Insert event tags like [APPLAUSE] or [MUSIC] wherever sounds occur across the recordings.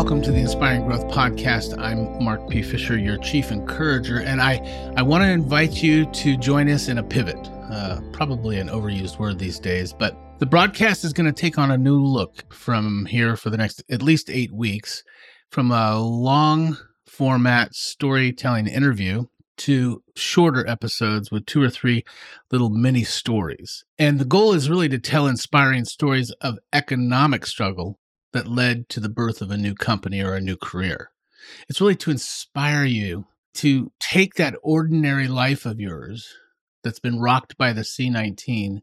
Welcome to the Inspiring Growth Podcast. I'm Mark P. Fisher, your chief encourager, and I, I want to invite you to join us in a pivot. Uh, probably an overused word these days, but the broadcast is going to take on a new look from here for the next at least eight weeks, from a long format storytelling interview to shorter episodes with two or three little mini stories. And the goal is really to tell inspiring stories of economic struggle that led to the birth of a new company or a new career. It's really to inspire you to take that ordinary life of yours that's been rocked by the C19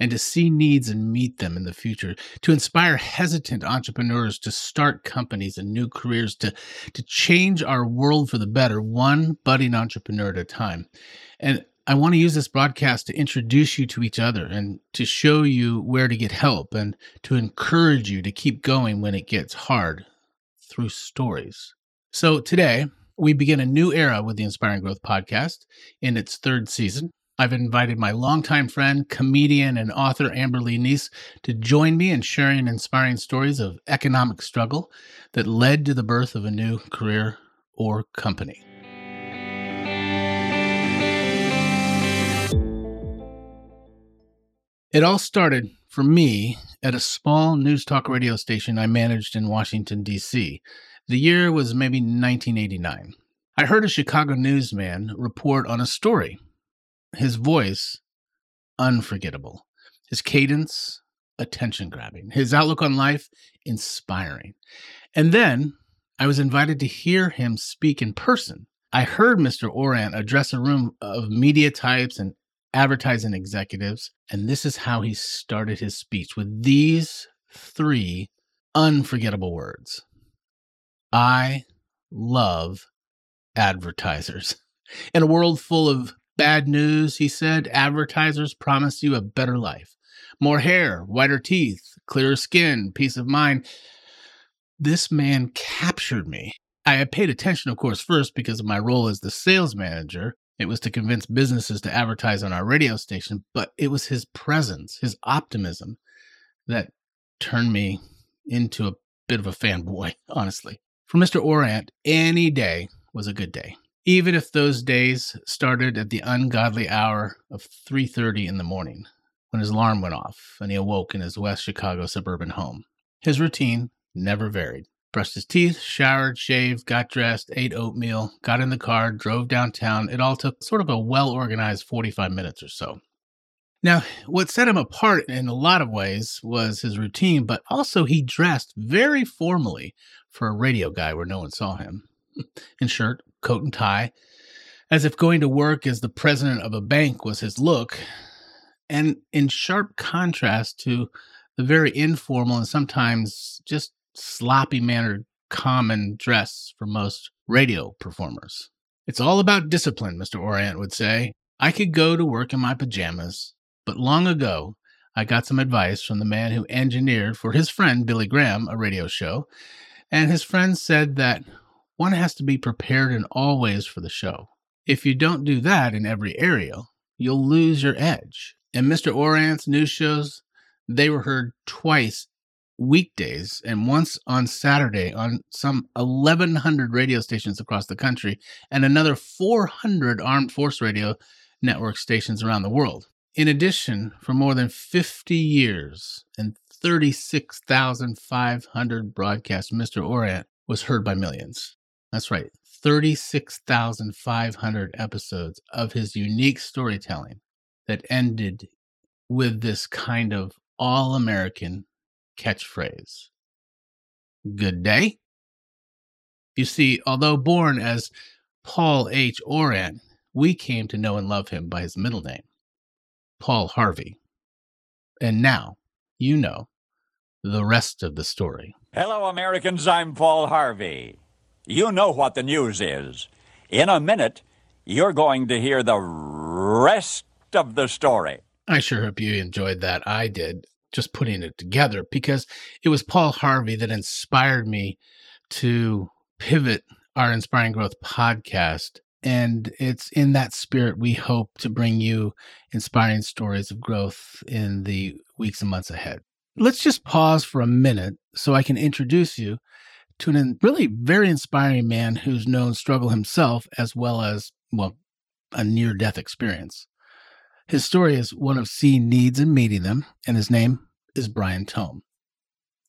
and to see needs and meet them in the future, to inspire hesitant entrepreneurs to start companies and new careers, to, to change our world for the better, one budding entrepreneur at a time. And I want to use this broadcast to introduce you to each other and to show you where to get help and to encourage you to keep going when it gets hard through stories. So today, we begin a new era with the Inspiring Growth podcast in its third season. I've invited my longtime friend, comedian, and author Amber Amberly Neese to join me in sharing inspiring stories of economic struggle that led to the birth of a new career or company. It all started for me at a small news talk radio station I managed in Washington, D.C. The year was maybe 1989. I heard a Chicago newsman report on a story his voice, unforgettable. His cadence, attention grabbing. His outlook on life, inspiring. And then I was invited to hear him speak in person. I heard Mr. Aurandt address a room of media types and advertising executives, and this is how he started his speech with these three unforgettable words I love advertisers. In a world full of Bad news, he said. Advertisers promise you a better life. More hair, whiter teeth, clearer skin, peace of mind. This man captured me. I had paid attention, of course, first because of my role as the sales manager. It was to convince businesses to advertise on our radio station, but it was his presence, his optimism that turned me into a bit of a fanboy, [LAUGHS] honestly. For Mr. Aurandt, any day was a good day even if those days started at the ungodly hour of 3:30 in the morning when his alarm went off and he awoke in his West Chicago suburban home. His routine never varied. Brushed his teeth, showered, shaved, got dressed, ate oatmeal, got in the car, drove downtown. It all took sort of a well organized 45 minutes or so. Now, what set him apart in a lot of ways was his routine, but also he dressed very formally for a radio guy where no one saw him. [LAUGHS] In shirt, coat and tie, as if going to work as the president of a bank was his look, and in sharp contrast to the very informal and sometimes just sloppy mannered common dress for most radio performers. It's all about discipline, Mr. Aurandt would say. I could go to work in my pajamas, but long ago I got some advice from the man who engineered for his friend Billy Graham a radio show, and his friend said that one has to be prepared in all ways for the show. If you don't do that in every area, you'll lose your edge. And Mr. Aurandt's news shows, they were heard twice weekdays and once on Saturday on some 1,100 radio stations across the country and another 400 armed force radio network stations around the world. In addition, for more than 50 years and 36,500 broadcasts, Mr. Aurandt was heard by millions. That's right. 36,500 episodes of his unique storytelling that ended with this kind of all American catchphrase Good day. You see, although born as Paul H. Aurandt, we came to know and love him by his middle name, Paul Harvey. And now you know the rest of the story. Hello, Americans. I'm Paul Harvey. You know what the news is. In a minute, you're going to hear the rest of the story. I sure hope you enjoyed that. I did, just putting it together, because it was Paul Harvey that inspired me to pivot our Inspiring Growth podcast. And it's in that spirit we hope to bring you inspiring stories of growth in the weeks and months ahead. Let's just pause for a minute so I can introduce you to a really very inspiring man who's known struggle himself as well as, well, a near death experience. His story is one of seeing needs and meeting them, and his name is Brian Tome.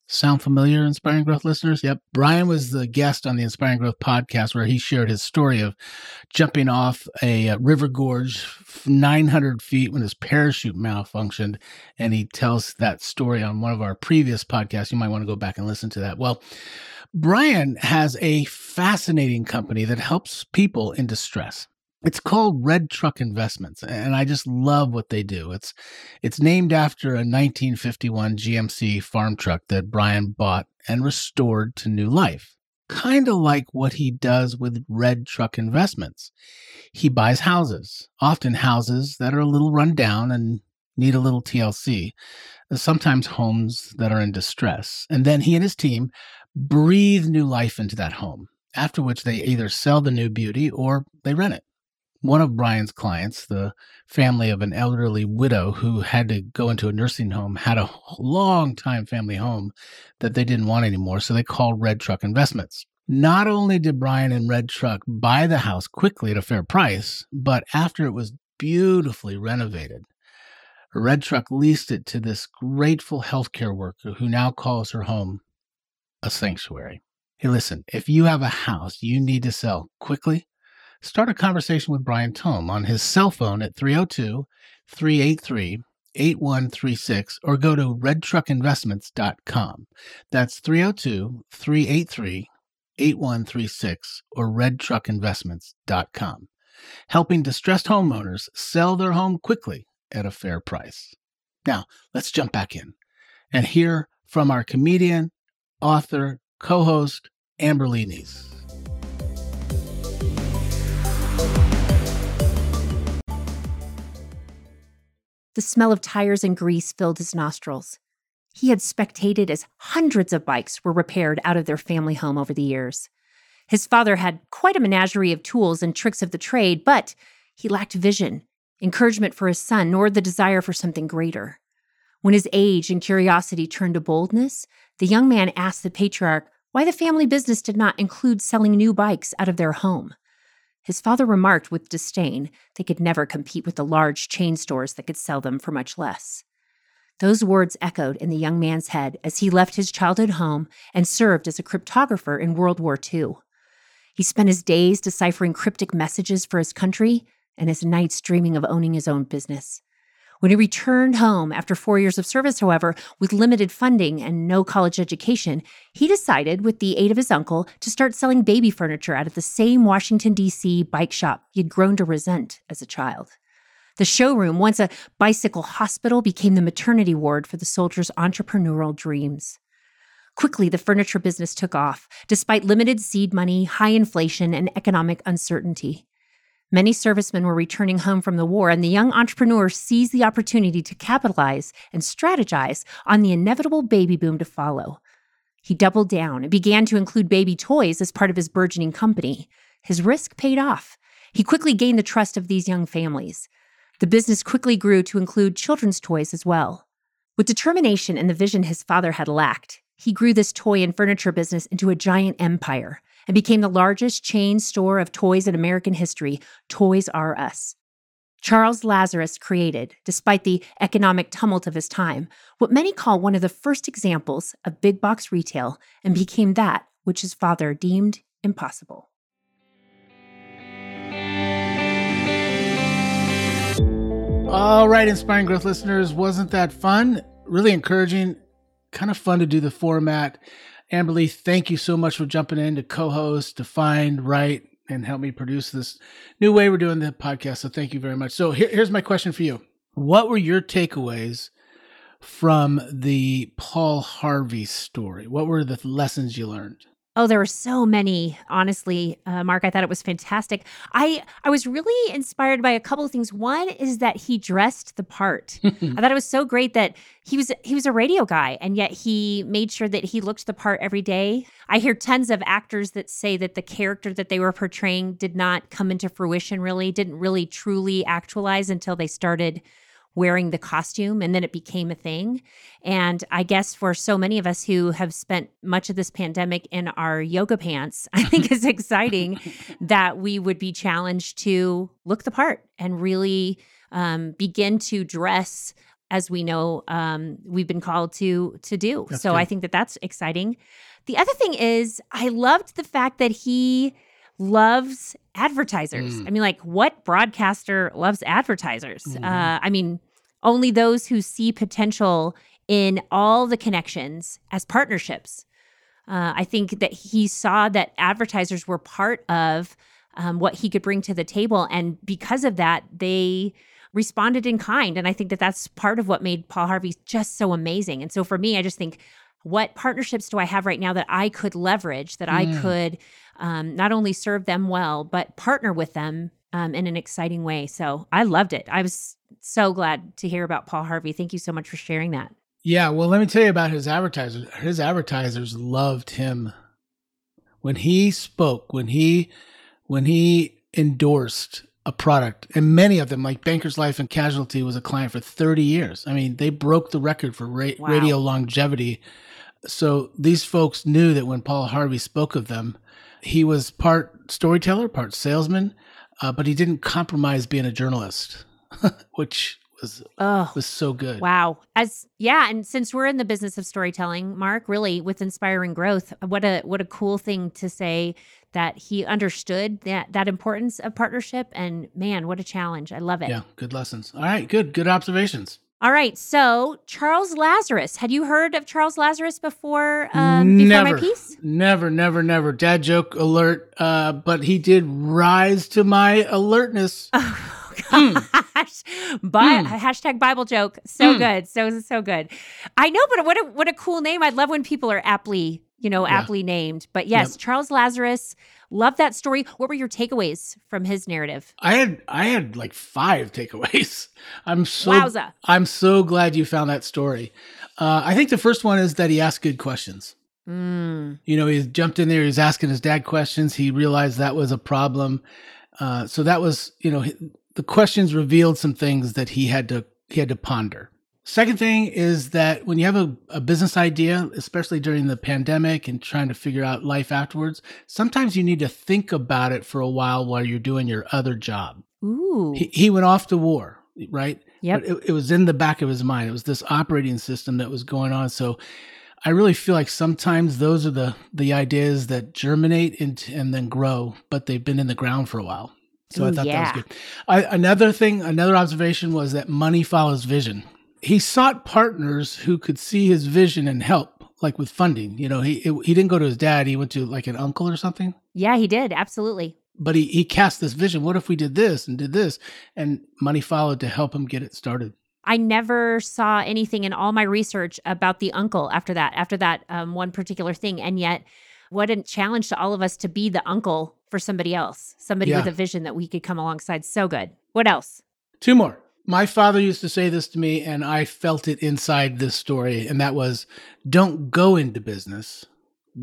Sound familiar, Inspiring Growth listeners? Yep. Brian was the guest on the Inspiring Growth podcast where he shared his story of jumping off a uh, river gorge 900 feet when his parachute malfunctioned. And he tells that story on one of our previous podcasts. You might want to go back and listen to that. Well, Brian has a fascinating company that helps people in distress. It's called Red Truck Investments, and I just love what they do. It's it's named after a 1951 GMC farm truck that Brian bought and restored to new life. Kind of like what he does with Red Truck Investments. He buys houses, often houses that are a little run down and need a little TLC, sometimes homes that are in distress. And then he and his team breathe new life into that home, after which they either sell the new beauty or they rent it one of Brian's clients, the family of an elderly widow who had to go into a nursing home, had a long time family home that they didn't want anymore. So they called Red Truck Investments. Not only did Brian and Red Truck buy the house quickly at a fair price, but after it was beautifully renovated, Red Truck leased it to this grateful healthcare worker who now calls her home a sanctuary. Hey, listen, if you have a house you need to sell quickly, start a conversation with Brian Tome on his cell phone at 302 383 8136 or go to redtruckinvestments.com. That's 302 383 8136 or redtruckinvestments.com. Helping distressed homeowners sell their home quickly at a fair price. Now, let's jump back in and hear from our comedian, author, co host, Amberly Neese. The smell of tires and grease filled his nostrils. He had spectated as hundreds of bikes were repaired out of their family home over the years. His father had quite a menagerie of tools and tricks of the trade, but he lacked vision, encouragement for his son, nor the desire for something greater. When his age and curiosity turned to boldness, the young man asked the patriarch why the family business did not include selling new bikes out of their home. His father remarked with disdain they could never compete with the large chain stores that could sell them for much less. Those words echoed in the young man's head as he left his childhood home and served as a cryptographer in World War II. He spent his days deciphering cryptic messages for his country and his nights dreaming of owning his own business. When he returned home after four years of service, however, with limited funding and no college education, he decided, with the aid of his uncle, to start selling baby furniture out of the same Washington, D.C. bike shop he had grown to resent as a child. The showroom, once a bicycle hospital, became the maternity ward for the soldiers' entrepreneurial dreams. Quickly, the furniture business took off, despite limited seed money, high inflation, and economic uncertainty. Many servicemen were returning home from the war, and the young entrepreneur seized the opportunity to capitalize and strategize on the inevitable baby boom to follow. He doubled down and began to include baby toys as part of his burgeoning company. His risk paid off. He quickly gained the trust of these young families. The business quickly grew to include children's toys as well. With determination and the vision his father had lacked, he grew this toy and furniture business into a giant empire and became the largest chain store of toys in American history, Toys R Us. Charles Lazarus created, despite the economic tumult of his time, what many call one of the first examples of big box retail and became that which his father deemed impossible. All right, inspiring growth listeners, wasn't that fun? Really encouraging, kind of fun to do the format. Amberly, thank you so much for jumping in to co-host, to find, write, and help me produce this new way we're doing the podcast. So thank you very much. So here, here's my question for you. What were your takeaways from the Paul Harvey story? What were the lessons you learned? Oh, there were so many. Honestly, uh, Mark, I thought it was fantastic. I I was really inspired by a couple of things. One is that he dressed the part. [LAUGHS] I thought it was so great that he was he was a radio guy, and yet he made sure that he looked the part every day. I hear tons of actors that say that the character that they were portraying did not come into fruition. Really, didn't really truly actualize until they started wearing the costume and then it became a thing. And I guess for so many of us who have spent much of this pandemic in our yoga pants, I think [LAUGHS] it's exciting that we would be challenged to look the part and really um, begin to dress as we know um, we've been called to to do. That's so. I think that that's exciting. The other thing is, I loved the fact that he loves advertisers. Mm. I mean, like, what broadcaster loves advertisers? Mhm. Uh, I mean, only those who see potential in all the connections as partnerships. Uh, I think that he saw that advertisers were part of um, what he could bring to the table. And because of that, they responded in kind. And I think that that's part of what made Paul Harvey just so amazing. And so for me, I just think, what partnerships do I have right now that I could leverage, that I Mm. could um, not only serve them well, but partner with them um, in an exciting way? So I loved it. I was so glad to hear about Paul Harvey. Thank you so much for sharing that. Yeah, well, let me tell you about his advertisers. His advertisers loved him when he spoke, when he when he endorsed a product, and many of them, like Bankers Life and Casualty, was a client for 30 years. I mean, they broke the record for ra- Wow. radio longevity. So these folks knew that when Paul Harvey spoke of them, he was part storyteller, part salesman, uh, but he didn't compromise being a journalist, [LAUGHS] which was Oh, was so good. Wow. As yeah, and since we're in the business of storytelling, Mark, really with inspiring growth, what a what a cool thing to say that he understood that that importance of partnership and man, what a challenge. I love it. Yeah, good lessons. All right, good, good observations. All right. So, Charles Lazarus. Had you heard of Charles Lazarus before um before never, my piece? never, never, never. Dad joke alert. Uh, but he did rise to my alertness. [LAUGHS] Oh gosh. Bi- Hmm. hashtag Bible joke. So Hmm. good. So so good. I know, but what a what a cool name. I love when people are aptly, you know, Yeah. aptly named. But yes, Yep. Charles Lazarus. Love that story. What were your takeaways from his narrative? I had, I had like five takeaways. [LAUGHS] I'm so, Wowza. I'm so glad you found that story. Uh, I think the first one is that he asked good questions. Mm. You know, he jumped in there. He was asking his dad questions. He realized that was a problem. Uh, so that was, you know, the questions revealed some things that he had to he had to ponder. Second thing is that when you have a, a business idea, especially during the pandemic and trying to figure out life afterwards, sometimes you need to think about it for a while while you're doing your other job. Ooh. He, he went off to war, right? Yep. But it, it was in the back of his mind. It was this operating system that was going on. So I really feel like sometimes those are the the ideas that germinate into, and then grow, but they've been in the ground for a while. So I thought yeah. that was good. I, another thing, another observation was that money follows vision. He sought partners who could see his vision and help, like with funding. You know, he he didn't go to his dad; he went to like an uncle or something yeah, he did. Absolutely. but he, he cast this vision. What if we did this and did this? And money followed to help him get it started. I never saw anything in all my research about the uncle after that, after that um, one particular thing. And yet, what a challenge to all of us to be the uncle for somebody else, somebody Yeah. with a vision that we could come alongside. So good. What else? Two more. My father used to say this to me, and I felt it inside this story, and that was don't go into business,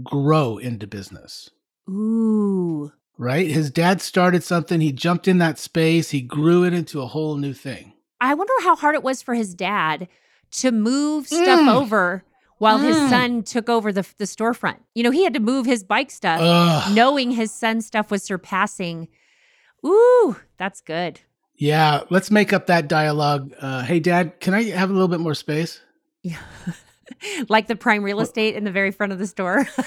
grow into business. Ooh. Right? His dad started something, he jumped in that space, he grew it into a whole new thing. I wonder how hard it was for his dad to move stuff Mm. over while his Mm. son took over the, the storefront. You know, he had to move his bike stuff, Ugh. knowing his son's stuff was surpassing. Ooh, that's good. Yeah, let's make up that dialogue. Uh, hey, dad, can I have a little bit more space? Yeah. [LAUGHS] like the prime real estate in the very front of the store. [LAUGHS]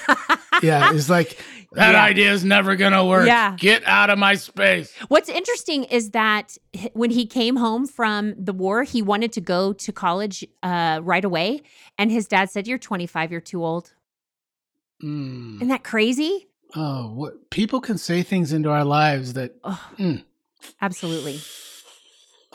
Yeah, it's [LAUGHS] like, that Yeah. idea is never going to work. Yeah. Get out of my space. What's interesting is that when he came home from the war, he wanted to go to college uh, right away. And his dad said, You're 25, you're too old. Mm. Isn't that crazy? Oh, what people can say things into our lives that. Oh, Mm. Absolutely.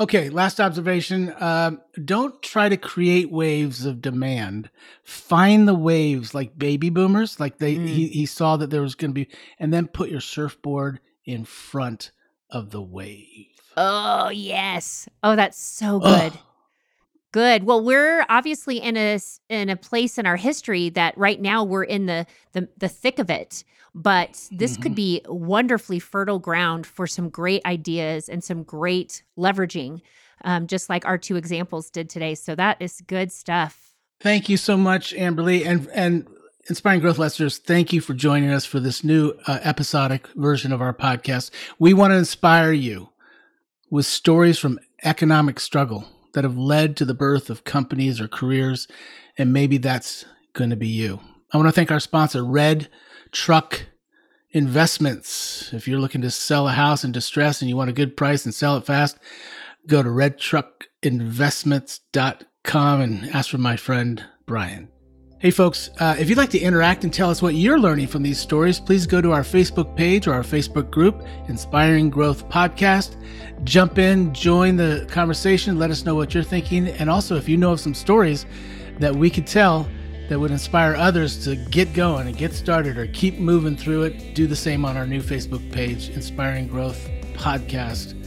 Okay, last observation. Um, don't try to create waves of demand. Find the waves like baby boomers, like they Mm. he, he saw that there was going to be, and then put your surfboard in front of the wave. Oh, yes. Oh, that's so good. Good. Well, we're obviously in a in a place in our history that right now we're in the the, the thick of it. But this mm-hmm. could be wonderfully fertile ground for some great ideas and some great leveraging, um, just like our two examples did today. So that is good stuff. Thank you so much, Amberly, and and Inspiring Growth listeners, thank you for joining us for this new uh, episodic version of our podcast. We want to inspire you with stories from economic struggle that have led to the birth of companies or careers, and maybe that's going to be you. I want to thank our sponsor, Red Truck Investments. If you're looking to sell a house in distress and you want a good price and sell it fast, go to redtruckinvestments.com and ask for my friend Brian. Hey, folks, uh, if you'd like to interact and tell us what you're learning from these stories, please go to our Facebook page or our Facebook group, Inspiring Growth Podcast. Jump in, join the conversation, let us know what you're thinking. And also, if you know of some stories that we could tell that would inspire others to get going and get started or keep moving through it, do the same on our new Facebook page, Inspiring Growth Podcast.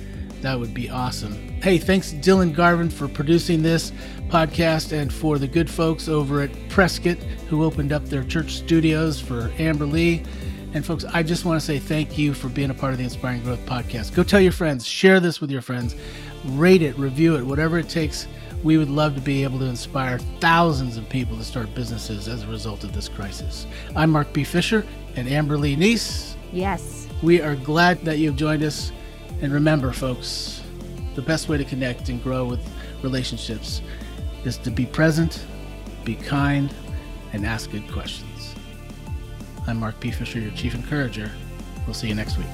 That would be awesome. Hey, thanks Dylan Garvin for producing this podcast and for the good folks over at Prescott who opened up their church studios for Amberly. And folks, I just want to say thank you for being a part of the Inspiring Growth podcast. Go tell your friends, share this with your friends, rate it, review it, whatever it takes. We would love to be able to inspire thousands of people to start businesses as a result of this crisis. I'm Mark P. Fisher and Amberly Neese. Yes. We are glad that you've joined us. And remember, folks, the best way to connect and grow with relationships is to be present, be kind, and ask good questions. I'm Mark P. Fisher, your Chief Encourager. We'll see you next week.